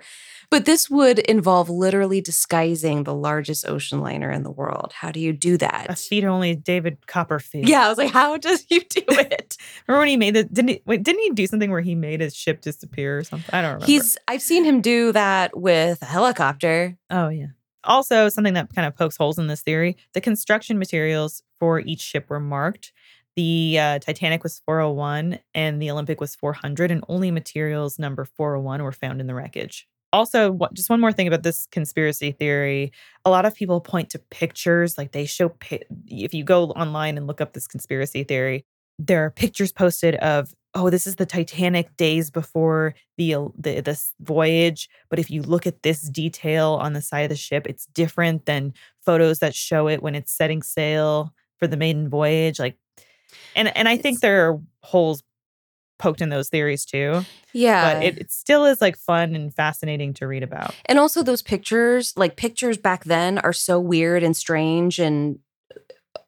Speaker 2: But this would involve literally disguising the largest ocean liner in the world. How do you do that?
Speaker 1: A feat only David Copperfield.
Speaker 2: Yeah, I was like, how does you do <laughs> it?
Speaker 1: Remember when he made it? Didn't he, wait, didn't he do something where he made his ship disappear or something? I don't remember.
Speaker 2: He's I've seen him do that with a helicopter.
Speaker 1: Oh, yeah. Also, something that kind of pokes holes in this theory the construction materials for each ship were marked. The uh, Titanic was 401 and the Olympic was 400, and only materials number 401 were found in the wreckage. Also, just one more thing about this conspiracy theory. A lot of people point to pictures, like they show, pi- if you go online and look up this conspiracy theory, there are pictures posted of, oh, this is the Titanic days before the, the this voyage. But if you look at this detail on the side of the ship, it's different than photos that show it when it's setting sail for the maiden voyage. Like, and and I think there are holes poked in those theories too.
Speaker 2: Yeah.
Speaker 1: But it, it still is like fun and fascinating to read about.
Speaker 2: And also those pictures, like pictures back then are so weird and strange and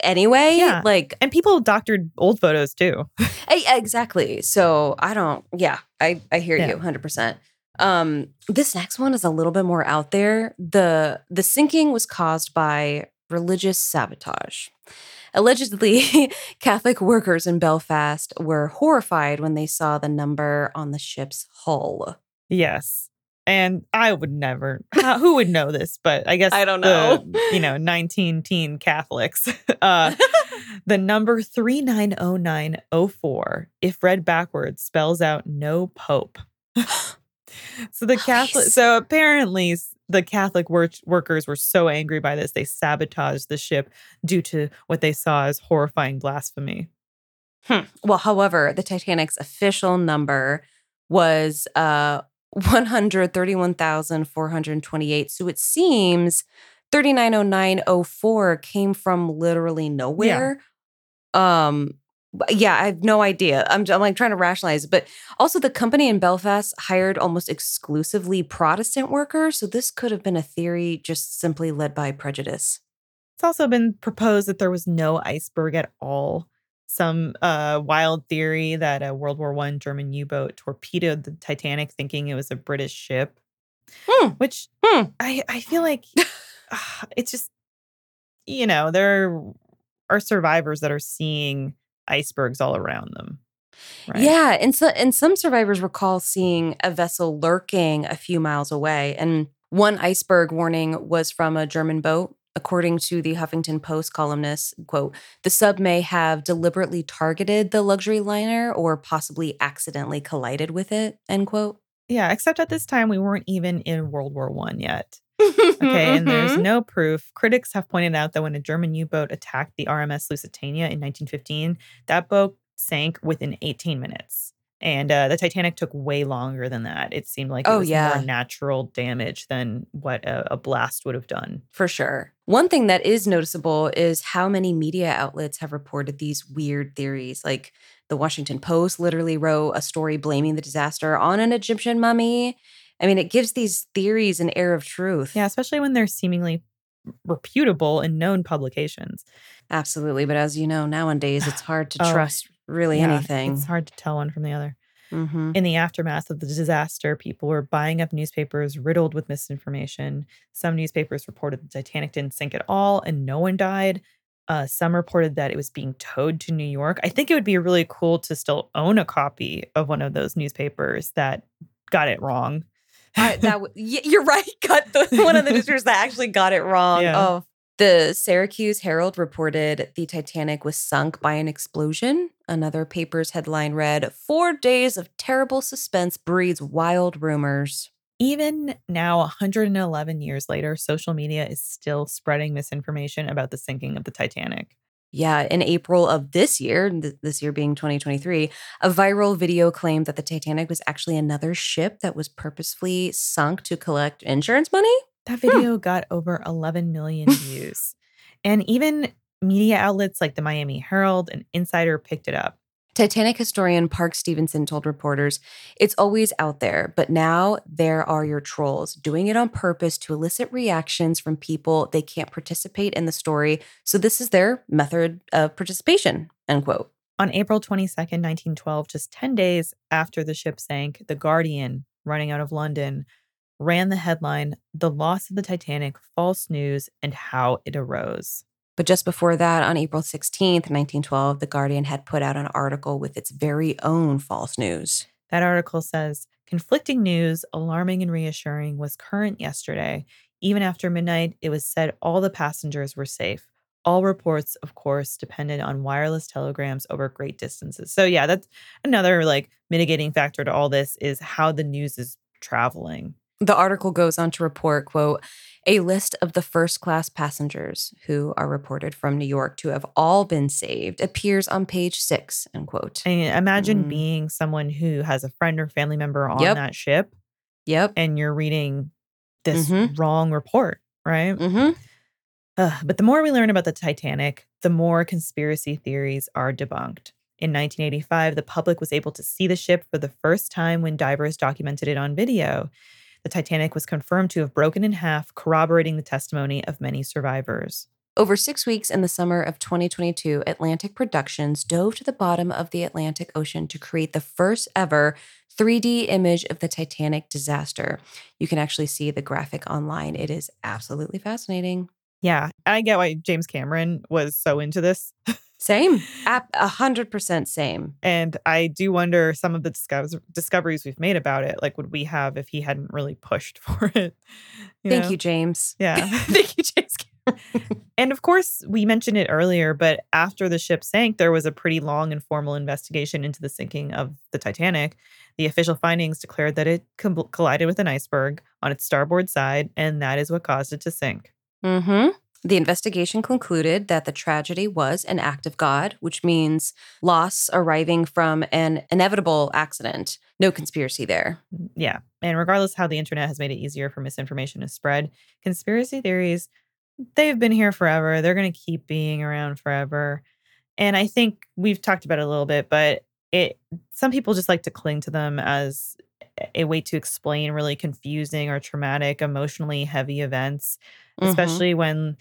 Speaker 2: anyway,
Speaker 1: Yeah.
Speaker 2: like
Speaker 1: And people doctored old photos too. <laughs>
Speaker 2: eh, exactly. So I don't yeah, I I hear
Speaker 1: Yeah.
Speaker 2: you 100%. Um this next one is a little bit more out there. The the sinking was caused by religious sabotage. Allegedly, <laughs> Catholic workers in Belfast were horrified when they saw the number on the ship's hull.
Speaker 1: Yes. And I would never. How, who would know this? But I guess
Speaker 2: I don't
Speaker 1: the,
Speaker 2: know.
Speaker 1: you know, nineteen teen Catholics. <laughs> Uh, <laughs> the number three nine zero nine zero four, if read backwards, spells out no pope. <gasps> so the Catholic.
Speaker 2: Nice.
Speaker 1: So apparently, the Catholic work, workers were so angry by this, they sabotaged the ship due to what they saw as horrifying blasphemy.
Speaker 2: Hmm. Well, however, the Titanic's official number was uh 131,428. So it seems 390904 came from literally nowhere. Um yeah, I have no idea. I'm, I'm like trying to rationalize, it. but also the company in Belfast hired almost exclusively Protestant workers, so this could have been a theory just simply led by prejudice.
Speaker 1: It's also been proposed that there was no iceberg at all. Some uh, wild theory that a World War One German U-boat torpedoed the Titanic, thinking it was a British ship.
Speaker 2: Hmm.
Speaker 1: Which
Speaker 2: Hmm.
Speaker 1: I I feel like <laughs> ah, it's just you know there are survivors that are seeing icebergs all around them. Right?
Speaker 2: Yeah, and so and some survivors recall seeing a vessel lurking a few miles away. And one iceberg warning was from a German boat. According to the Huffington Post columnist, quote, the sub may have deliberately targeted the luxury liner or possibly accidentally collided with it, end quote.
Speaker 1: yeah. Except at this time we weren't even in World War One yet. <laughs> Okay, and there's
Speaker 2: Mhm.
Speaker 1: no proof. Critics have pointed out that when a German U boat attacked the RMS Lusitania in 1915, that boat sank within 18 minutes. And uh, the Titanic took way longer than that. It seemed like it
Speaker 2: Oh,
Speaker 1: was
Speaker 2: yeah.
Speaker 1: more natural damage than what a, a blast would have done.
Speaker 2: For sure. One thing that is noticeable is how many media outlets have reported these weird theories. Like the Washington Post literally wrote a story blaming the disaster on an Egyptian mummy. I mean, it gives these theories an air of truth.
Speaker 1: Yeah, especially when they're seemingly reputable and known publications.
Speaker 2: Absolutely. But as you know, nowadays it's hard to
Speaker 1: Oh,
Speaker 2: trust really
Speaker 1: Yeah,
Speaker 2: anything.
Speaker 1: It's hard to tell one from the other.
Speaker 2: Mhm.
Speaker 1: In the aftermath of the disaster, people were buying up newspapers riddled with misinformation. Some newspapers reported the Titanic didn't sink at all and no one died. Uh, some reported that it was being towed to New York. I think it would be really cool to still own a copy of one of those newspapers that got it wrong.
Speaker 2: I, that w- you're right. <laughs> Got the one of the <laughs> newspapers that actually got it wrong.
Speaker 1: Yeah.
Speaker 2: Oh, the Syracuse Herald reported the Titanic was sunk by an explosion. Another paper's headline read, Four days of terrible suspense breeds wild rumors.
Speaker 1: Even now, 111 years later, social media is still spreading misinformation about the sinking of the Titanic.
Speaker 2: Yeah, in April of this year, th- this year being 2023, a viral video claimed that the Titanic was actually another ship that was purposefully sunk to collect insurance money.
Speaker 1: That hmm. video got over 11 million views. And even media outlets like the Miami Herald and Insider picked it up.
Speaker 2: Titanic historian Park Stephenson told reporters, It's always out there, but now there are your trolls doing it on purpose to elicit reactions from people they can't participate in the story. So this is their method of participation, end quote.
Speaker 1: On April 22nd, 1912, just 10 days after the ship sank, The Guardian, running out of London, ran the headline The Loss of the Titanic False News and How It Arose.
Speaker 2: But just before that, on April 16th, 1912, The Guardian had put out an article with its very own false news.
Speaker 1: That article says conflicting news, alarming and reassuring, was current yesterday. Even after midnight, it was said all the passengers were safe. All reports, of course, depended on wireless telegrams over great distances. So, yeah, that's another like mitigating factor to all this is how the news is traveling.
Speaker 2: The article goes on to report, quote, a list of the first class passengers who are reported from New York to have all been saved appears on page six, end quote.
Speaker 1: I mean, imagine
Speaker 2: Mm.
Speaker 1: being someone who has a friend or family member on
Speaker 2: Yep.
Speaker 1: that ship
Speaker 2: Yep.
Speaker 1: and you're reading this
Speaker 2: Mhm.
Speaker 1: wrong report, right?
Speaker 2: Mm-hmm.
Speaker 1: Ugh, but the more we learn about the Titanic, the more conspiracy theories are debunked. In 1985, the public was able to see the ship for the first time when divers documented it on video. The Titanic was confirmed to have broken in half, corroborating the testimony of many survivors.
Speaker 2: Over six weeks in the summer of 2022, Atlantic Productions dove to the bottom of the Atlantic Ocean to create the first ever 3D image of the Titanic disaster. You can actually see the graphic online. It is absolutely fascinating.
Speaker 1: Yeah, I get why James Cameron was so into this. <laughs>
Speaker 2: Same. A hundred percent same.
Speaker 1: And I do wonder some of the discoveries we've made about it. Like, would we have if he hadn't really pushed <laughs> for it?
Speaker 2: You Thank know? you, James. <laughs>
Speaker 1: Yeah.
Speaker 2: Thank you, James. <laughs>
Speaker 1: and of course, we mentioned it earlier, but after the ship sank, there was a pretty long and formal investigation into the sinking of the Titanic. The official findings declared that it collided with an iceberg on its starboard side, and that is what caused it to sink.
Speaker 2: Mm-hmm. The investigation concluded that the tragedy was an act of God, which means loss arriving from an inevitable accident. No conspiracy there.
Speaker 1: Yeah. And regardless how the internet has made it easier for misinformation to spread, conspiracy theories, they've been here forever. They're going to keep being around forever. And I think we've talked about it a little bit, but it some people just like to cling to them as a way to explain really confusing or traumatic, emotionally heavy events, mm-hmm. especially when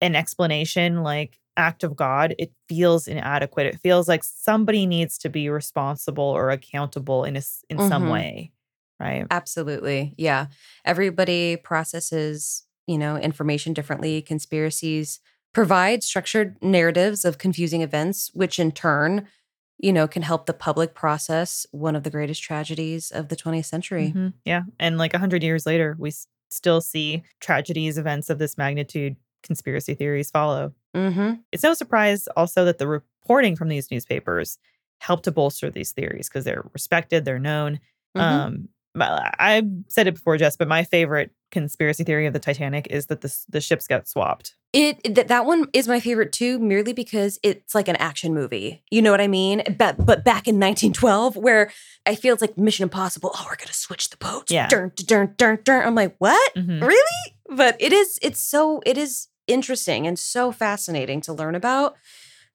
Speaker 1: an explanation like act of God, it feels inadequate. It feels like somebody needs to be responsible or accountable in a, in mm-hmm. some way, right?
Speaker 2: Absolutely. Yeah. Everybody processes, you know, information differently. Conspiracies provide structured narratives of confusing events, which in turn you know, can help the public process one of the greatest tragedies of the 20th century.
Speaker 1: Mm-hmm. Yeah. And like 100 years later, we s- still see tragedies, events of this magnitude, conspiracy theories follow.
Speaker 2: Mm-hmm.
Speaker 1: It's no surprise also that the reporting from these newspapers help to bolster these theories because they're respected, they're known. Mm-hmm. Um, I've said it before, Jess, but my favorite conspiracy theory of the Titanic is that the the ships got swapped.
Speaker 2: It that that one is my favorite too, merely because it's like an action movie. You know what I mean? But but back in 1912, where I feel it's like Mission Impossible. Oh, we're gonna switch the boats.
Speaker 1: Yeah.
Speaker 2: Dun, dun, dun, dun. I'm like, what? Mm-hmm. Really? But it is. It's so. It is interesting and so fascinating to learn about,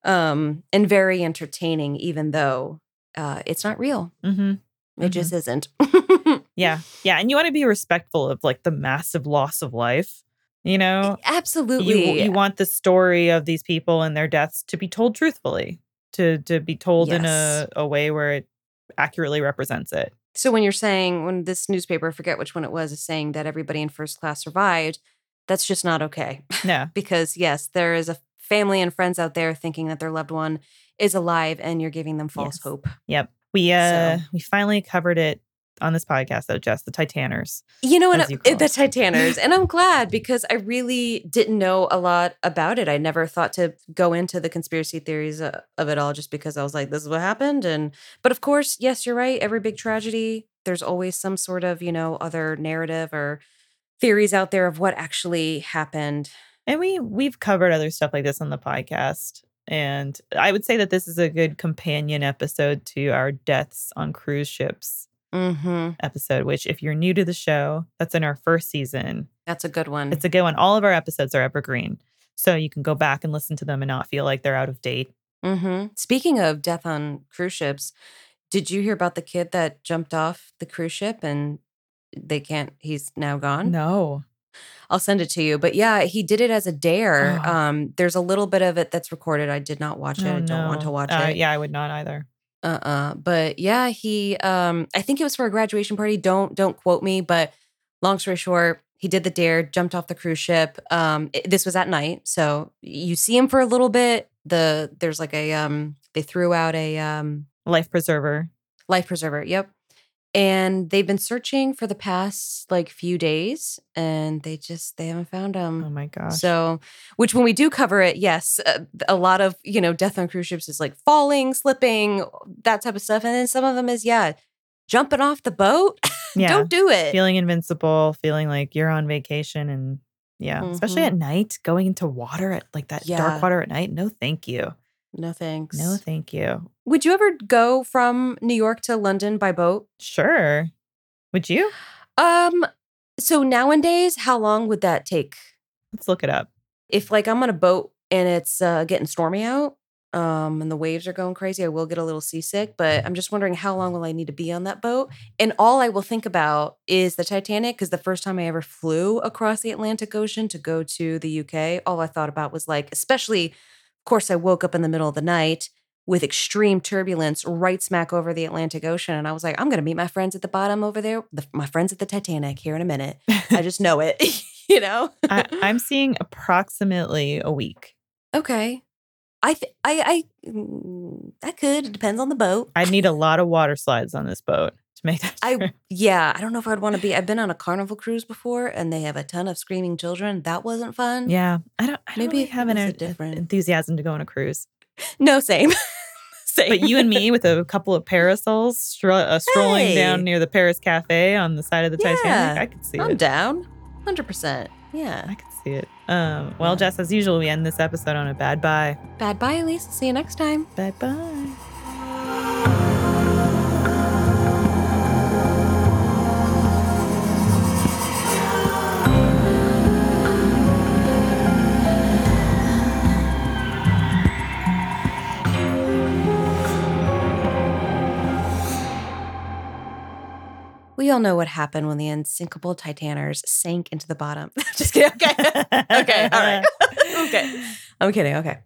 Speaker 2: um, and very entertaining, even though uh, it's not real.
Speaker 1: Mm-hmm.
Speaker 2: It mm-hmm. just isn't. <laughs>
Speaker 1: yeah. Yeah. And you want to be respectful of like the massive loss of life. You know,
Speaker 2: absolutely.
Speaker 1: You, you want the story of these people and their deaths to be told truthfully, to to be told yes. in a, a way where it accurately represents it.
Speaker 2: So when you're saying when this newspaper, I forget which one it was, is saying that everybody in first class survived, that's just not okay.
Speaker 1: Yeah. <laughs>
Speaker 2: because yes, there is a family and friends out there thinking that their loved one is alive and you're giving them false yes. hope.
Speaker 1: Yep. We uh so. we finally covered it on this podcast though, Jess, the Titaners.
Speaker 2: You know, and you the <laughs> Titaners. and I'm glad because I really didn't know a lot about it. I never thought to go into the conspiracy theories uh, of it all just because I was like, this is what happened. And, but of course, yes, you're right. Every big tragedy, there's always some sort of, you know, other narrative or theories out there of what actually happened.
Speaker 1: And we we've covered other stuff like this on the podcast. And I would say that this is a good companion episode to our deaths on cruise ships
Speaker 2: mm-hmm.
Speaker 1: episode, which, if you're new to the show, that's in our first season.
Speaker 2: That's a good one.
Speaker 1: It's a good one. All of our episodes are evergreen. So you can go back and listen to them and not feel like they're out of date.
Speaker 2: Mm-hmm. Speaking of death on cruise ships, did you hear about the kid that jumped off the cruise ship and they can't, he's now gone?
Speaker 1: No.
Speaker 2: I'll send it to you. But yeah, he did it as a dare. Oh. Um, there's a little bit of it that's recorded. I did not watch it. Oh, I don't no. want to watch
Speaker 1: uh,
Speaker 2: it.
Speaker 1: Yeah, I would not either
Speaker 2: uh-uh but yeah he um i think it was for a graduation party don't don't quote me but long story short he did the dare jumped off the cruise ship um it, this was at night so you see him for a little bit the there's like a um they threw out a um
Speaker 1: life preserver
Speaker 2: life preserver yep and they've been searching for the past like few days and they just they haven't found him
Speaker 1: oh my gosh.
Speaker 2: So which when we do cover it yes a, uh, a, lot of you know death on cruise ships is like falling slipping that type of stuff and then some of them is yeah jumping off the boat. <laughs> Yeah. Don't do it.
Speaker 1: Feeling invincible feeling like you're on vacation and yeah mm-hmm. especially at night going into water at like that yeah. dark water at night no thank you
Speaker 2: no thanks.
Speaker 1: No, thank you.
Speaker 2: Would you ever go from New York to London by boat?
Speaker 1: Sure. Would you?
Speaker 2: Um so nowadays how long would that take?
Speaker 1: Let's look it up.
Speaker 2: If like I'm on a boat and it's uh, getting stormy out, um, and the waves are going crazy, I will get a little seasick. But I'm just wondering how long will I need to be on that boat? And all I will think about is the Titanic, because the first time I ever flew across the Atlantic Ocean to go to the UK, all I thought about was like, especially of course, I woke up in the middle of the night with extreme turbulence right smack over the Atlantic Ocean. And I was like, I'm going to meet my friends at the bottom over there, the, my friends at the Titanic here in a minute. I just <laughs> know it, <laughs> you know?
Speaker 1: I, I'm seeing approximately a week.
Speaker 2: Okay. I th- I I mm, I could. It depends on the boat.
Speaker 1: I'd need a lot of water slides on this boat to make that.
Speaker 2: I
Speaker 1: trip.
Speaker 2: yeah, I don't know if I'd want to be. I've been on a carnival cruise before, and they have a ton of screaming children. That wasn't fun.
Speaker 1: yeah, I don't. I
Speaker 2: Maybe
Speaker 1: don't really have an
Speaker 2: a different-
Speaker 1: enthusiasm to go on a cruise.
Speaker 2: No, same. <laughs> same.
Speaker 1: But you and me with a couple of parasols stro- uh, strolling
Speaker 2: Hey.
Speaker 1: down near the Paris Cafe on the side of the
Speaker 2: Yeah,
Speaker 1: Titanic, I could see it.
Speaker 2: I'm
Speaker 1: it.
Speaker 2: down. Hundred percent. Yeah.
Speaker 1: I could see it. Um, well,
Speaker 2: Yeah.
Speaker 1: Jess, as usual, we end this episode on a bad bye.
Speaker 2: Bad bye, Elyse. See you next time.
Speaker 1: Bye bye.
Speaker 2: We all know what happened when the unsinkable Titaners sank into the bottom. <laughs> Just kidding. Okay. <laughs> okay. All right. <laughs> okay. I'm kidding. Okay.